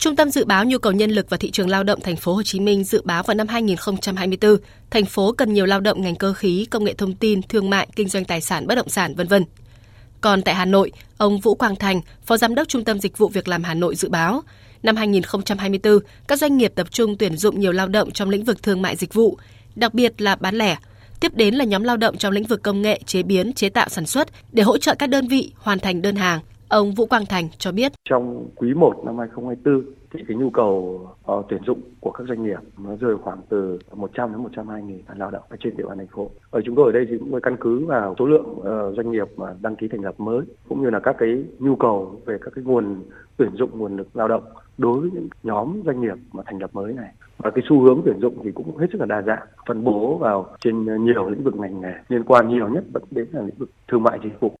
Trung tâm dự báo nhu cầu nhân lực và thị trường lao động thành phố Hồ Chí Minh dự báo vào năm 2024, thành phố cần nhiều lao động ngành cơ khí, công nghệ thông tin, thương mại, kinh doanh tài sản, bất động sản, vân vân. Còn tại Hà Nội, ông Vũ Quang Thành, Phó Giám đốc Trung tâm Dịch vụ Việc làm Hà Nội dự báo, năm 2024, các doanh nghiệp tập trung tuyển dụng nhiều lao động trong lĩnh vực thương mại dịch vụ, đặc biệt là bán lẻ. Tiếp đến là nhóm lao động trong lĩnh vực công nghệ, chế biến, chế tạo sản xuất để hỗ trợ các đơn vị hoàn thành đơn hàng. Ông Vũ Quang Thành cho biết. Trong quý 1 năm 2024 thì cái nhu cầu uh, tuyển dụng của các doanh nghiệp nó rơi khoảng từ 100 đến 120 nghìn lao động ở trên địa bàn thành phố. Ở chúng tôi ở đây thì cũng căn cứ vào số lượng uh, doanh nghiệp mà đăng ký thành lập mới cũng như là các cái nhu cầu về các cái nguồn tuyển dụng nguồn lực lao động đối với những nhóm doanh nghiệp mà thành lập mới này và cái xu hướng tuyển dụng thì cũng hết sức là đa dạng phân bố vào trên nhiều lĩnh vực ngành nghề liên quan nhiều nhất vẫn đến là lĩnh vực thương mại dịch vụ